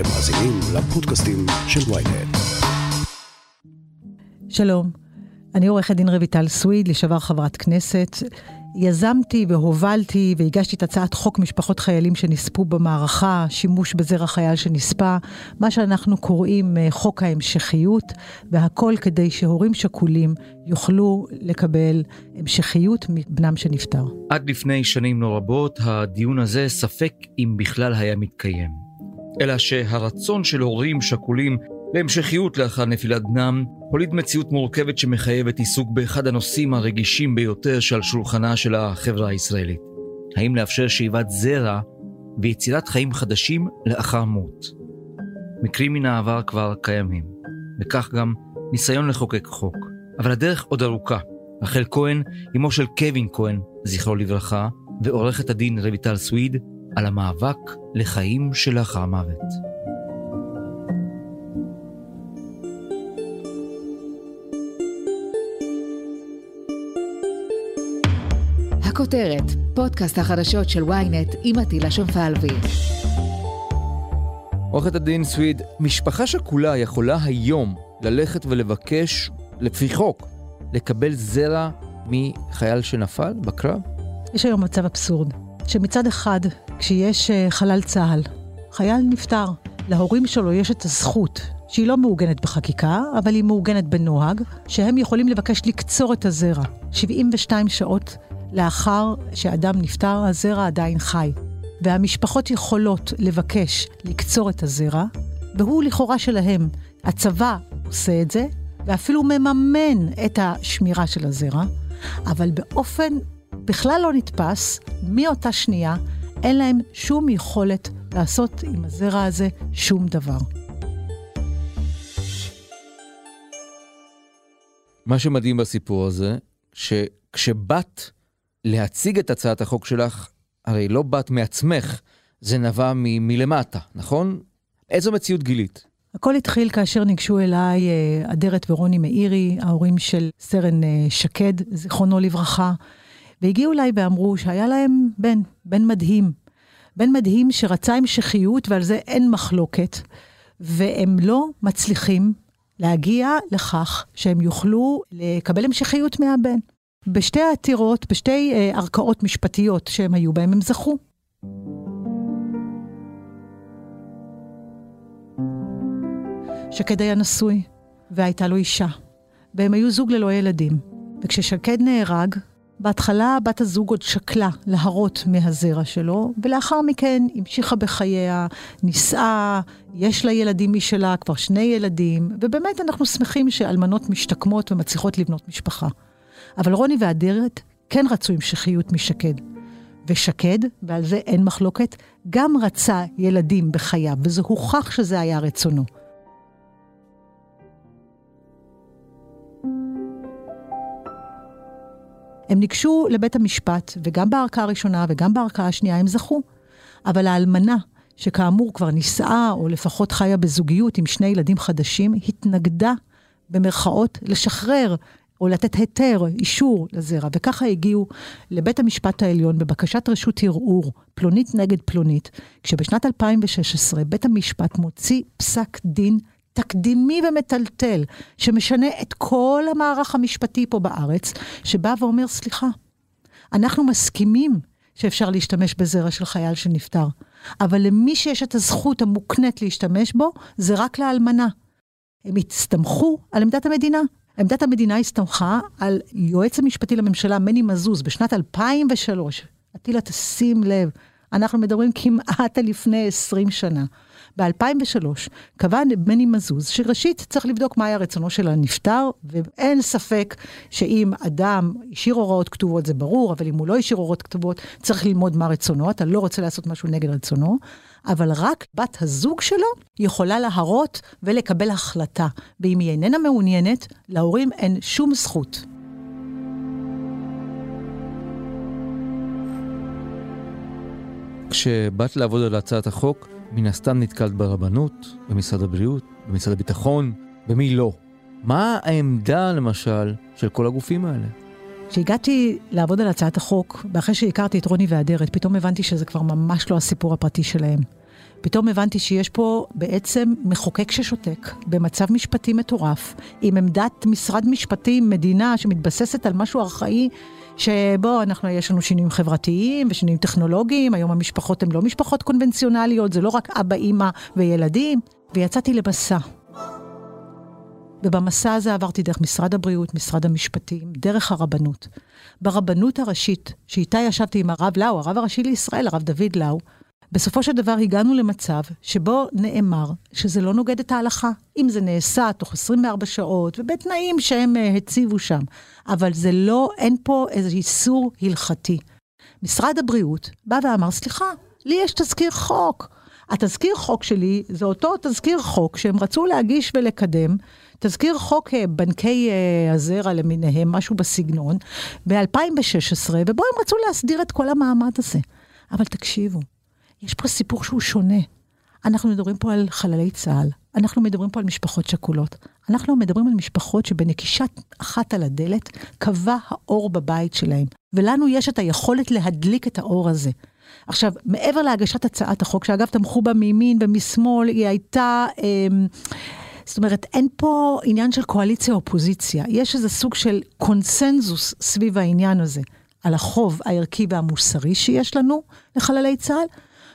אתם מאזינים לפודקאסטים של ויינט. שלום, אני עורכת דין רויטל סוויד, לשעבר חברת כנסת. יזמתי והובלתי והגשתי את הצעת חוק משפחות חיילים שנספו במערכה, שימוש בזרע חייל שנספה, מה שאנחנו קוראים אה, חוק ההמשכיות, והכל כדי שהורים שכולים יוכלו לקבל המשכיות מבנם שנפטר. עד לפני שנים לא רבות, הדיון הזה ספק אם בכלל היה מתקיים. אלא שהרצון של הורים שכולים להמשכיות לאחר נפילת בנם, הוליד מציאות מורכבת שמחייבת עיסוק באחד הנושאים הרגישים ביותר שעל שולחנה של החברה הישראלית. האם לאפשר שאיבת זרע ויצירת חיים חדשים לאחר מות. מקרים מן העבר כבר קיימים, וכך גם ניסיון לחוקק חוק. אבל הדרך עוד ארוכה. רחל כהן, אמו של קווין כהן, זכרו לברכה, ועורכת הדין רויטל סוויד, על המאבק לחיים שלאחר מוות. הכותרת, פודקאסט החדשות של ynet עם עטילה שומפלבי. עורכת הדין סוויד, משפחה שכולה יכולה היום ללכת ולבקש, לפי חוק, לקבל זרע מחייל שנפל בקרב? יש היום מצב אבסורד, שמצד אחד, כשיש אה, חלל צה"ל, חייל נפטר, להורים שלו יש את הזכות שהיא לא מעוגנת בחקיקה, אבל היא מעוגנת בנוהג, שהם יכולים לבקש לקצור את הזרע. 72 שעות לאחר שאדם נפטר, הזרע עדיין חי. והמשפחות יכולות לבקש לקצור את הזרע, והוא לכאורה שלהם. הצבא עושה את זה, ואפילו מממן את השמירה של הזרע, אבל באופן בכלל לא נתפס, מאותה שנייה אין להם שום יכולת לעשות עם הזרע הזה שום דבר. מה שמדהים בסיפור הזה, שכשבת להציג את הצעת החוק שלך, הרי לא באת מעצמך, זה נבע מ- מלמטה, נכון? איזו מציאות גילית? הכל התחיל כאשר ניגשו אליי אה, אדרת ורוני מאירי, ההורים של סרן אה, שקד, זיכרונו לברכה, והגיעו אליי ואמרו שהיה להם בן, בן מדהים. בן מדהים שרצה המשכיות ועל זה אין מחלוקת, והם לא מצליחים להגיע לכך שהם יוכלו לקבל המשכיות מהבן. בשתי העתירות, בשתי אה, ערכאות משפטיות שהם היו בהן, הם זכו. שקד היה נשוי, והייתה לו אישה, והם היו זוג ללא ילדים. וכששקד נהרג, בהתחלה בת הזוג עוד שקלה להרות מהזרע שלו, ולאחר מכן המשיכה בחייה, נישאה, יש לה ילדים משלה, כבר שני ילדים, ובאמת אנחנו שמחים שאלמנות משתקמות ומצליחות לבנות משפחה. אבל רוני ואדרת כן רצו המשכיות משקד. ושקד, ועל זה אין מחלוקת, גם רצה ילדים בחייו, וזה הוכח שזה היה רצונו. הם ניגשו לבית המשפט, וגם בערכאה הראשונה וגם בערכאה השנייה הם זכו. אבל האלמנה, שכאמור כבר נישאה, או לפחות חיה בזוגיות עם שני ילדים חדשים, התנגדה, במרכאות, לשחרר או לתת היתר, אישור לזרע. וככה הגיעו לבית המשפט העליון בבקשת רשות ערעור, פלונית נגד פלונית, כשבשנת 2016 בית המשפט מוציא פסק דין תקדימי ומטלטל, שמשנה את כל המערך המשפטי פה בארץ, שבא ואומר, סליחה, אנחנו מסכימים שאפשר להשתמש בזרע של חייל שנפטר, אבל למי שיש את הזכות המוקנית להשתמש בו, זה רק לאלמנה. הם הסתמכו על עמדת המדינה. עמדת המדינה הסתמכה על יועץ המשפטי לממשלה מני מזוז בשנת 2003. עטילה, תשים לב, אנחנו מדברים כמעט על לפני 20 שנה. ב-2003 קבע מני מזוז שראשית צריך לבדוק מה היה רצונו של הנפטר, ואין ספק שאם אדם השאיר הוראות כתובות זה ברור, אבל אם הוא לא השאיר הוראות כתובות צריך ללמוד מה רצונו, אתה לא רוצה לעשות משהו נגד רצונו, אבל רק בת הזוג שלו יכולה להרות ולקבל החלטה, ואם היא איננה מעוניינת, להורים אין שום זכות. כשבאת לעבוד על הצעת החוק, מן הסתם נתקלת ברבנות, במשרד הבריאות, במשרד הביטחון, במי לא. מה העמדה, למשל, של כל הגופים האלה? כשהגעתי לעבוד על הצעת החוק, ואחרי שהכרתי את רוני ואדרת, פתאום הבנתי שזה כבר ממש לא הסיפור הפרטי שלהם. פתאום הבנתי שיש פה בעצם מחוקק ששותק, במצב משפטי מטורף, עם עמדת משרד משפטים, מדינה שמתבססת על משהו ארכאי, שבו אנחנו, יש לנו שינויים חברתיים ושינויים טכנולוגיים, היום המשפחות הן לא משפחות קונבנציונליות, זה לא רק אבא, אימא וילדים, ויצאתי למסע. ובמסע הזה עברתי דרך משרד הבריאות, משרד המשפטים, דרך הרבנות. ברבנות הראשית, שאיתה ישבתי עם הרב לאו, הרב הראשי לישראל, הרב דוד לאו, בסופו של דבר הגענו למצב שבו נאמר שזה לא נוגד את ההלכה. אם זה נעשה תוך 24 שעות ובתנאים שהם uh, הציבו שם, אבל זה לא, אין פה איזה איסור הלכתי. משרד הבריאות בא ואמר, סליחה, לי יש תזכיר חוק. התזכיר חוק שלי זה אותו תזכיר חוק שהם רצו להגיש ולקדם, תזכיר חוק אה, בנקי אה, הזרע למיניהם, משהו בסגנון, ב-2016, ובו הם רצו להסדיר את כל המעמד הזה. אבל תקשיבו, יש פה סיפור שהוא שונה. אנחנו מדברים פה על חללי צה"ל, אנחנו מדברים פה על משפחות שכולות, אנחנו מדברים על משפחות שבנקישת אחת על הדלת קבע האור בבית שלהם, ולנו יש את היכולת להדליק את האור הזה. עכשיו, מעבר להגשת הצעת החוק, שאגב תמכו בה מימין ומשמאל, היא הייתה... אה, זאת אומרת, אין פה עניין של קואליציה-אופוזיציה, יש איזה סוג של קונסנזוס סביב העניין הזה, על החוב הערכי והמוסרי שיש לנו לחללי צה"ל,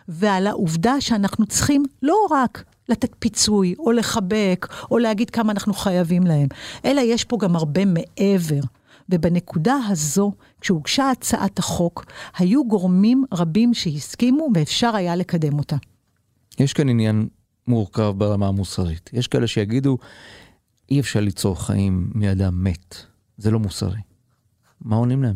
ועל העובדה שאנחנו צריכים לא רק לתת פיצוי, או לחבק, או להגיד כמה אנחנו חייבים להם, אלא יש פה גם הרבה מעבר. ובנקודה הזו, כשהוגשה הצעת החוק, היו גורמים רבים שהסכימו ואפשר היה לקדם אותה. יש כאן עניין מורכב ברמה המוסרית. יש כאלה שיגידו, אי אפשר ליצור חיים מאדם מת, זה לא מוסרי. מה עונים להם?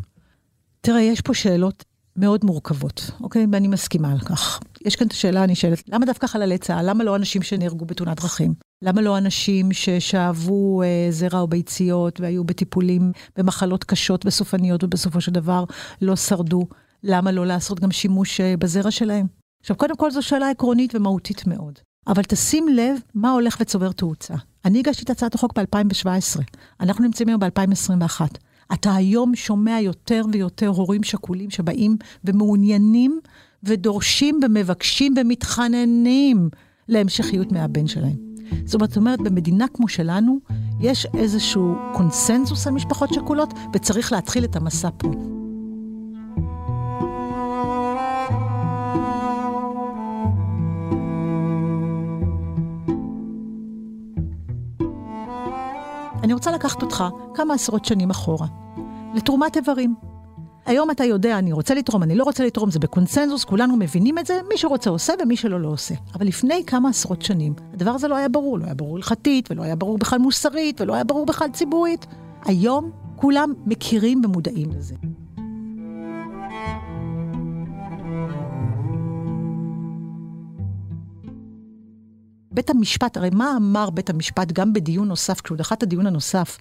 תראה, יש פה שאלות מאוד מורכבות, אוקיי? ואני מסכימה על כך. יש כאן את השאלה הנשאלת, למה דווקא חללי צה"ל? למה לא אנשים שנהרגו בתאונת דרכים? למה לא אנשים ששאבו אה, זרע או ביציות והיו בטיפולים במחלות קשות וסופניות ובסופו של דבר לא שרדו? למה לא לעשות גם שימוש אה, בזרע שלהם? עכשיו, קודם כל זו שאלה עקרונית ומהותית מאוד. אבל תשים לב מה הולך וצובר תאוצה. אני הגשתי את הצעת החוק ב-2017, אנחנו נמצאים היום ב-2021. אתה היום שומע יותר ויותר הורים שכולים שבאים ומעוניינים ודורשים ומבקשים ומתחננים להמשכיות מהבן שלהם. זאת אומרת, במדינה כמו שלנו, יש איזשהו קונסנזוס על משפחות שכולות, וצריך להתחיל את המסע פה. רוצה לקחת אותך כמה עשרות שנים אחורה, לתרומת איברים. היום אתה יודע, אני רוצה לתרום, אני לא רוצה לתרום, זה בקונסנזוס, כולנו מבינים את זה, מי שרוצה עושה ומי שלא לא עושה. אבל לפני כמה עשרות שנים, הדבר הזה לא היה ברור, לא היה ברור הלכתית, ולא היה ברור בכלל מוסרית, ולא היה ברור בכלל ציבורית. היום כולם מכירים ומודעים לזה. בית המשפט, הרי מה אמר בית המשפט גם בדיון נוסף, כשהוא דחה את הדיון הנוסף,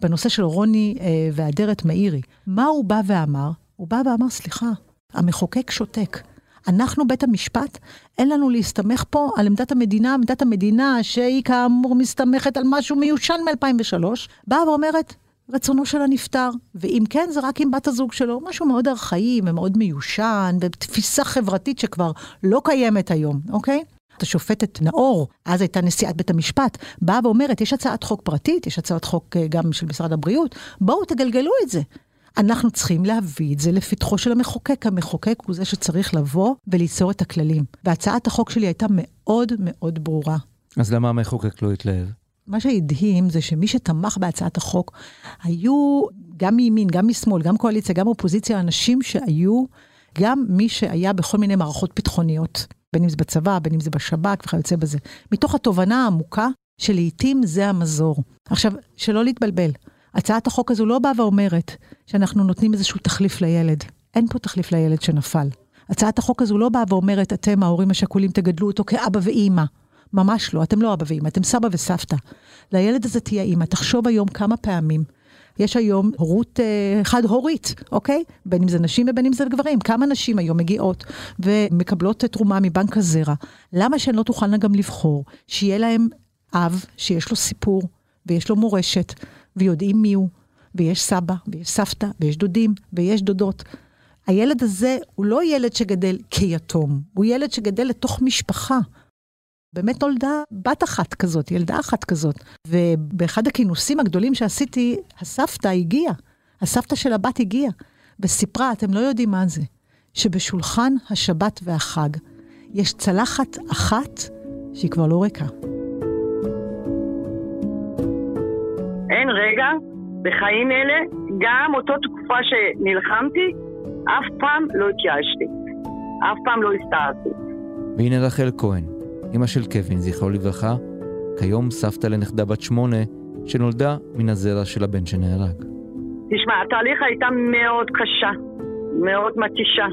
בנושא של רוני אה, ואדרת מאירי, מה הוא בא ואמר? הוא בא ואמר, סליחה, המחוקק שותק. אנחנו, בית המשפט, אין לנו להסתמך פה על עמדת המדינה, עמדת המדינה שהיא כאמור מסתמכת על משהו מיושן מ-2003, באה ואומרת, רצונו של הנפטר, ואם כן, זה רק עם בת הזוג שלו, משהו מאוד ארכאי ומאוד מיושן, ותפיסה חברתית שכבר לא קיימת היום, אוקיי? השופטת נאור, אז הייתה נשיאת בית המשפט, באה ואומרת, יש הצעת חוק פרטית, יש הצעת חוק אה, גם של משרד הבריאות, בואו תגלגלו את זה. אנחנו צריכים להביא את זה לפתחו של המחוקק. המחוקק הוא זה שצריך לבוא וליצור את הכללים. והצעת החוק שלי הייתה מאוד מאוד ברורה. אז למה המחוקק לא התלהב? מה שהדהים זה שמי שתמך בהצעת החוק היו גם מימין, גם משמאל, גם קואליציה, גם אופוזיציה, אנשים שהיו, גם מי שהיה בכל מיני מערכות ביטחוניות. בין אם זה בצבא, בין אם זה בשב"כ וכיוצא בזה. מתוך התובנה העמוקה שלעיתים זה המזור. עכשיו, שלא להתבלבל, הצעת החוק הזו לא באה ואומרת שאנחנו נותנים איזשהו תחליף לילד. אין פה תחליף לילד שנפל. הצעת החוק הזו לא באה ואומרת, אתם, ההורים השכולים, תגדלו אותו כאבא ואימא. ממש לא, אתם לא אבא ואימא, אתם סבא וסבתא. לילד הזה תהיה אימא. תחשוב היום כמה פעמים יש היום הורות אה, חד-הורית, אוקיי? בין אם זה נשים ובין אם זה גברים. כמה נשים היום מגיעות ומקבלות תרומה מבנק הזרע? למה שהן לא תוכלנה גם לבחור שיהיה להם אב שיש לו סיפור ויש לו מורשת ויודעים מי הוא, ויש סבא ויש סבתא ויש דודים ויש דודות. הילד הזה הוא לא ילד שגדל כיתום, הוא ילד שגדל לתוך משפחה. באמת נולדה בת אחת כזאת, ילדה אחת כזאת. ובאחד הכינוסים הגדולים שעשיתי, הסבתא הגיעה, הסבתא של הבת הגיעה, וסיפרה, אתם לא יודעים מה זה, שבשולחן השבת והחג יש צלחת אחת שהיא כבר לא ריקה. אין רגע בחיים אלה, גם אותו תקופה שנלחמתי, אף פעם לא התייאשתי. אף פעם לא הסתערתי. והנה רחל כהן, אמא של קווין, זכרו לברכה, כיום סבתא לנכדה בת שמונה, שנולדה מן הזרע של הבן שנהרג. תשמע, התהליך הייתה מאוד קשה, מאוד מתישה.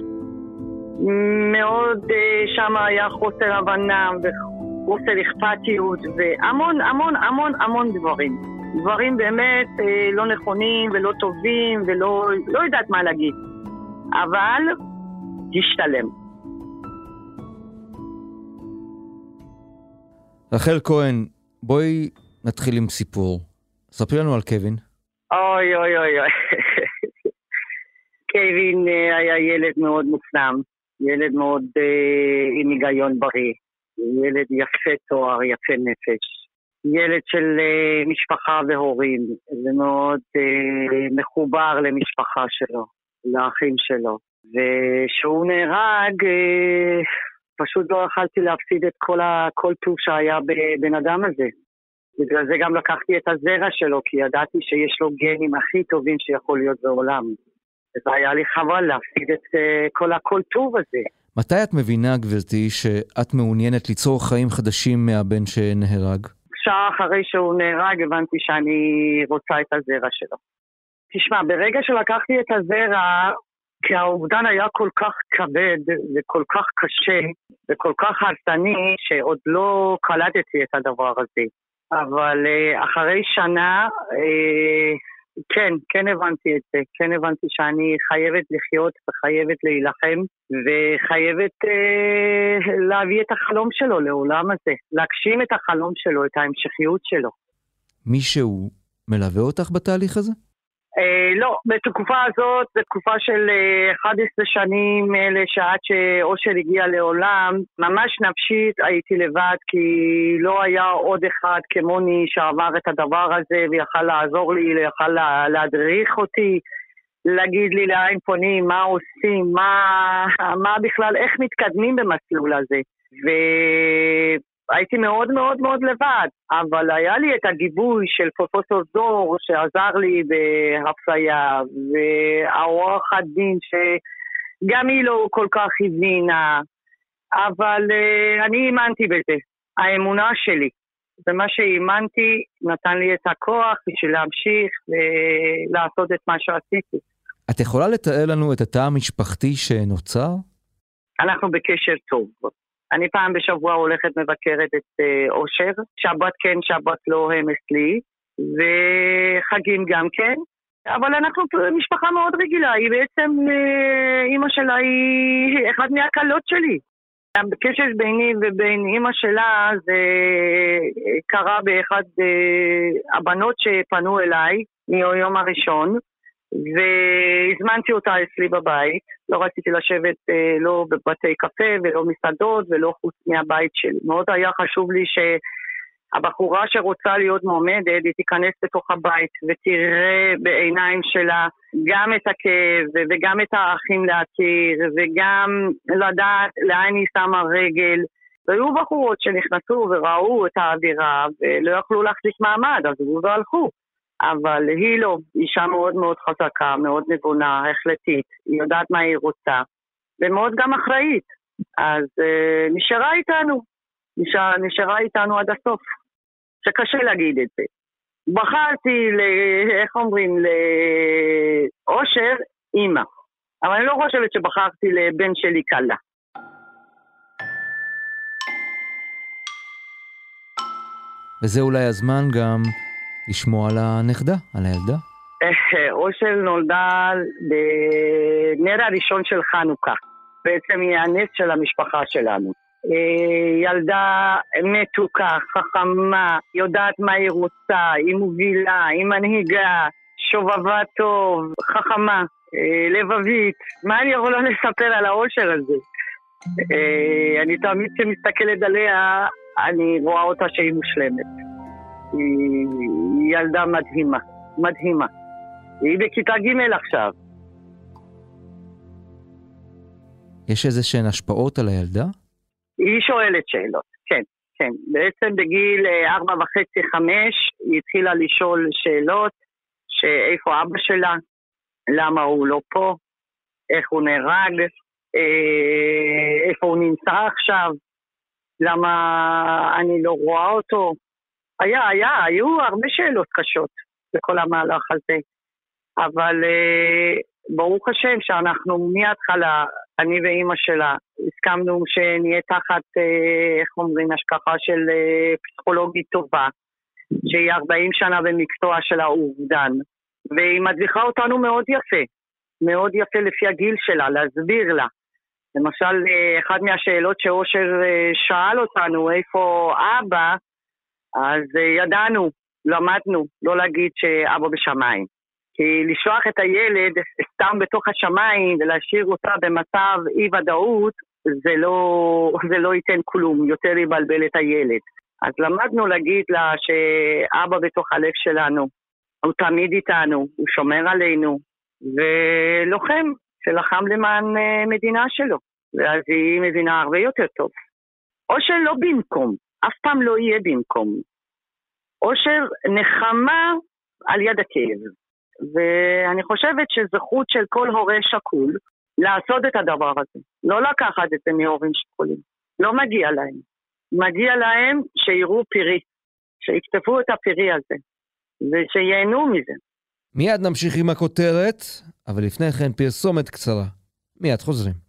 מאוד אה, שם היה חוסר הבנה וחוסר אכפתיות והמון המון המון המון דברים. דברים באמת אה, לא נכונים ולא טובים ולא לא יודעת מה להגיד. אבל השתלם. רחל כהן, בואי נתחיל עם סיפור. ספרי לנו על קווין. אוי אוי אוי אוי. קווין אה, היה ילד מאוד מופנם, ילד מאוד אה, עם היגיון בריא, ילד יפה תואר, יפה נפש, ילד של אה, משפחה והורים, ומאוד אה, מחובר למשפחה שלו, לאחים שלו. וכשהוא נהרג, אה, פשוט לא יכלתי להפסיד את כל, ה, כל טוב שהיה בבן אדם הזה. בגלל זה גם לקחתי את הזרע שלו, כי ידעתי שיש לו גנים הכי טובים שיכול להיות בעולם. והיה לי חבל להפסיד את uh, כל הכל טוב הזה. מתי את מבינה, גברתי, שאת מעוניינת ליצור חיים חדשים מהבן שנהרג? שעה אחרי שהוא נהרג הבנתי שאני רוצה את הזרע שלו. תשמע, ברגע שלקחתי את הזרע, כי האובדן היה כל כך כבד וכל כך קשה וכל כך הרסני, שעוד לא קלטתי את הדבר הזה. אבל uh, אחרי שנה, uh, כן, כן הבנתי את זה. כן הבנתי שאני חייבת לחיות וחייבת להילחם וחייבת אה, להביא את החלום שלו לעולם הזה, להגשים את החלום שלו, את ההמשכיות שלו. מישהו מלווה אותך בתהליך הזה? אה, לא, בתקופה הזאת, זו תקופה של אה, 11 שנים אלה שעד שאושר הגיע לעולם, ממש נפשית הייתי לבד כי לא היה עוד אחד כמוני שעבר את הדבר הזה ויכל לעזור לי, ויכל לה, להדריך אותי, להגיד לי לאן פונים, מה עושים, מה, מה בכלל, איך מתקדמים במסלול הזה. ו... הייתי מאוד מאוד מאוד לבד, אבל היה לי את הגיבוי של פרופסור דור שעזר לי בהפליה, והעורכת דין שגם היא לא כל כך הבינה, אבל uh, אני האמנתי בזה, האמונה שלי. ומה שהאמנתי נתן לי את הכוח בשביל להמשיך ולעשות את מה שעשיתי. את יכולה לתאר לנו את התא המשפחתי שנוצר? אנחנו בקשר טוב. אני פעם בשבוע הולכת מבקרת את אה, אושר, שבת כן, שבת לא הם אצלי, וחגים גם כן. אבל אנחנו משפחה מאוד רגילה, היא בעצם, אה, אימא שלה היא אחת מהקלות שלי. הקשר ביני ובין אימא שלה זה אה, קרה באחד הבנות שפנו אליי מהיום הראשון, והזמנתי אותה אצלי בבית, לא רציתי לשבת אה, לא בבתי קפה ולא מסעדות ולא חוץ מהבית שלי. מאוד היה חשוב לי שהבחורה שרוצה להיות מועמדת, היא תיכנס לתוך הבית ותראה בעיניים שלה גם את הכאב וגם את האחים להכיר וגם לדעת לאן היא שמה רגל. והיו בחורות שנכנסו וראו את האווירה ולא יכלו להחזיק מעמד, אז עברו והלכו. אבל היא לא, אישה מאוד מאוד חזקה, מאוד נבונה, החלטית, היא יודעת מה היא רוצה, ומאוד גם אחראית. אז uh, נשארה איתנו, נשאר, נשארה איתנו עד הסוף. שקשה להגיד את זה. בחרתי, ל, איך אומרים, לאושר, אימא. אבל אני לא חושבת שבחרתי לבן שלי כלה. וזה אולי הזמן גם לשמוע על הנכדה, על הילדה. אושר נולדה בנר הראשון של חנוכה. בעצם היא הנס של המשפחה שלנו. אה, ילדה מתוקה, חכמה, יודעת מה היא רוצה, היא מובילה, היא מנהיגה, שובבה טוב, חכמה. אה, לבבית, מה אני יכולה לספר על האושר הזה? אה, אני תמיד כשמסתכלת עליה, אני רואה אותה שהיא מושלמת. היא ילדה מדהימה, מדהימה. היא בכיתה ג' עכשיו. יש איזה שהן השפעות על הילדה? היא שואלת שאלות, כן, כן. בעצם בגיל אה, ארבע וחצי, חמש, היא התחילה לשאול שאלות, שאיפה אבא שלה, למה הוא לא פה, איך הוא נהרג, אה, איפה הוא נמצא עכשיו, למה אני לא רואה אותו. היה, היה, היו הרבה שאלות קשות בכל המהלך הזה. אבל אה, ברוך השם שאנחנו מההתחלה, אני ואימא שלה, הסכמנו שנהיה תחת, אה, איך אומרים, השקפה של אה, פסיכולוגית טובה, שהיא 40 שנה במקצוע של האובדן, והיא מדליכה אותנו מאוד יפה, מאוד יפה לפי הגיל שלה, להסביר לה. למשל, אה, אחת מהשאלות שאושר אה, שאל אותנו, איפה אבא, אז אה, ידענו, למדנו, לא להגיד שאבא בשמיים. כי לשלוח את הילד סתם בתוך השמיים ולהשאיר אותה במצב אי-ודאות, זה לא, זה לא ייתן כלום, יותר יבלבל את הילד. אז למדנו להגיד לה שאבא בתוך הלב שלנו, הוא תמיד איתנו, הוא שומר עלינו, ולוחם שלחם למען uh, מדינה שלו, ואז היא מבינה הרבה יותר טוב. או שלא במקום, אף פעם לא יהיה במקום. אושר נחמה על יד הכאב. ואני חושבת שזכות של כל הורה שקול לעשות את הדבר הזה. לא לקחת את זה מהורים שכולים. לא מגיע להם. מגיע להם שיראו פרי, שיכתבו את הפרי הזה, ושיהנו מזה. מיד נמשיך עם הכותרת, אבל לפני כן פרסומת קצרה. מיד חוזרים.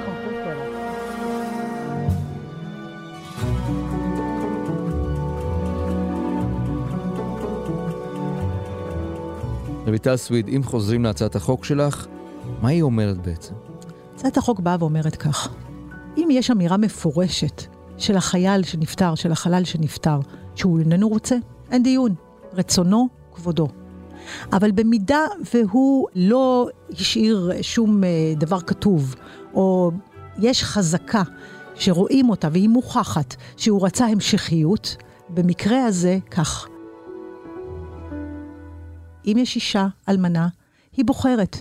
רויטל סוויד, אם חוזרים להצעת החוק שלך, מה היא אומרת בעצם? הצעת החוק באה ואומרת כך, אם יש אמירה מפורשת של החייל שנפטר, של החלל שנפטר, שהוא איננו רוצה, אין דיון. רצונו, כבודו. אבל במידה והוא לא השאיר שום אה, דבר כתוב, או יש חזקה שרואים אותה והיא מוכחת שהוא רצה המשכיות, במקרה הזה כך. אם יש אישה אלמנה, היא בוחרת.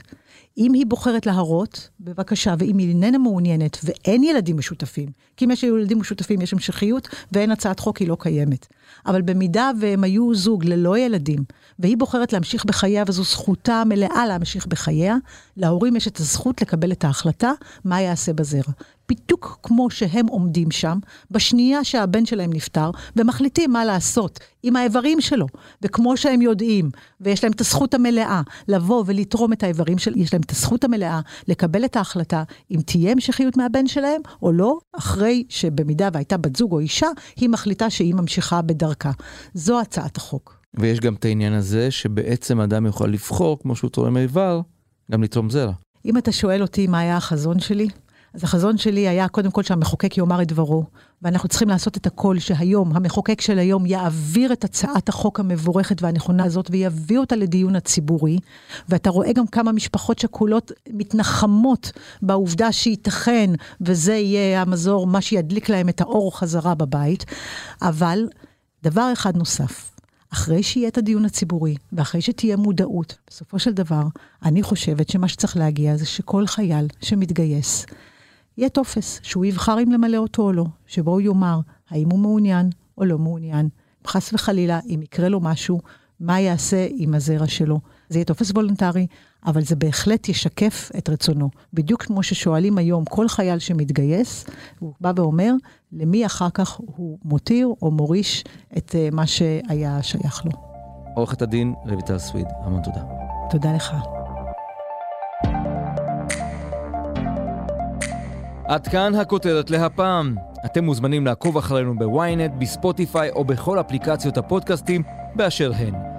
אם היא בוחרת להרות, בבקשה, ואם היא איננה מעוניינת ואין ילדים משותפים, כי אם יש ילדים משותפים יש המשכיות ואין הצעת חוק, היא לא קיימת. אבל במידה והם היו זוג ללא ילדים, והיא בוחרת להמשיך בחייה וזו זכותה המלאה להמשיך בחייה, להורים יש את הזכות לקבל את ההחלטה מה יעשה בזרע. בדיוק כמו שהם עומדים שם, בשנייה שהבן שלהם נפטר, ומחליטים מה לעשות עם האיברים שלו. וכמו שהם יודעים, ויש להם את הזכות המלאה לבוא ולתרום את האיברים שלהם, יש להם את הזכות המלאה לקבל את ההחלטה אם תהיה המשכיות מהבן שלהם או לא, אחרי שבמידה והייתה בת זוג או אישה, היא מחליטה שהיא ממשיכה בדרכה. זו הצעת החוק. ויש גם את העניין הזה שבעצם אדם יכול לבחור, כמו שהוא תורם איבר, גם לתרום זרע. אם אתה שואל אותי מה היה החזון שלי, אז החזון שלי היה קודם כל שהמחוקק יאמר את דברו, ואנחנו צריכים לעשות את הכל שהיום, המחוקק של היום יעביר את הצעת החוק המבורכת והנכונה הזאת ויביא אותה לדיון הציבורי. ואתה רואה גם כמה משפחות שכולות מתנחמות בעובדה שייתכן וזה יהיה המזור, מה שידליק להם את האור חזרה בבית. אבל דבר אחד נוסף, אחרי שיהיה את הדיון הציבורי, ואחרי שתהיה מודעות, בסופו של דבר, אני חושבת שמה שצריך להגיע זה שכל חייל שמתגייס, יהיה טופס שהוא יבחר אם למלא אותו או לא, שבו הוא יאמר האם הוא מעוניין או לא מעוניין. חס וחלילה, אם יקרה לו משהו, מה יעשה עם הזרע שלו. זה יהיה טופס וולונטרי, אבל זה בהחלט ישקף את רצונו. בדיוק כמו ששואלים היום כל חייל שמתגייס, הוא בא ואומר למי אחר כך הוא מותיר או מוריש את אה, מה שהיה שייך לו. עורכת הדין רויטל סוויד, המון תודה. תודה לך. עד כאן הכותרת להפעם. אתם מוזמנים לעקוב אחרינו בוויינט, בספוטיפיי או בכל אפליקציות הפודקאסטים באשר הן.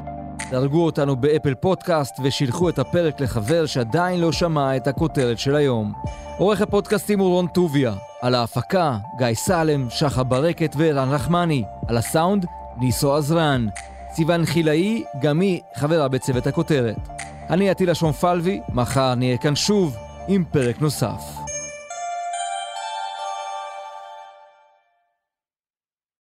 דרגו אותנו באפל פודקאסט ושילחו את הפרק לחבר שעדיין לא שמע את הכותרת של היום. עורך הפודקאסטים הוא רון טוביה, על ההפקה גיא סלם, שחר ברקת וערן רחמני, על הסאונד ניסו עזרן. סיון חילאי, גם היא חברה בצוות הכותרת. אני עטילה שומפלבי, מחר נהיה כאן שוב עם פרק נוסף.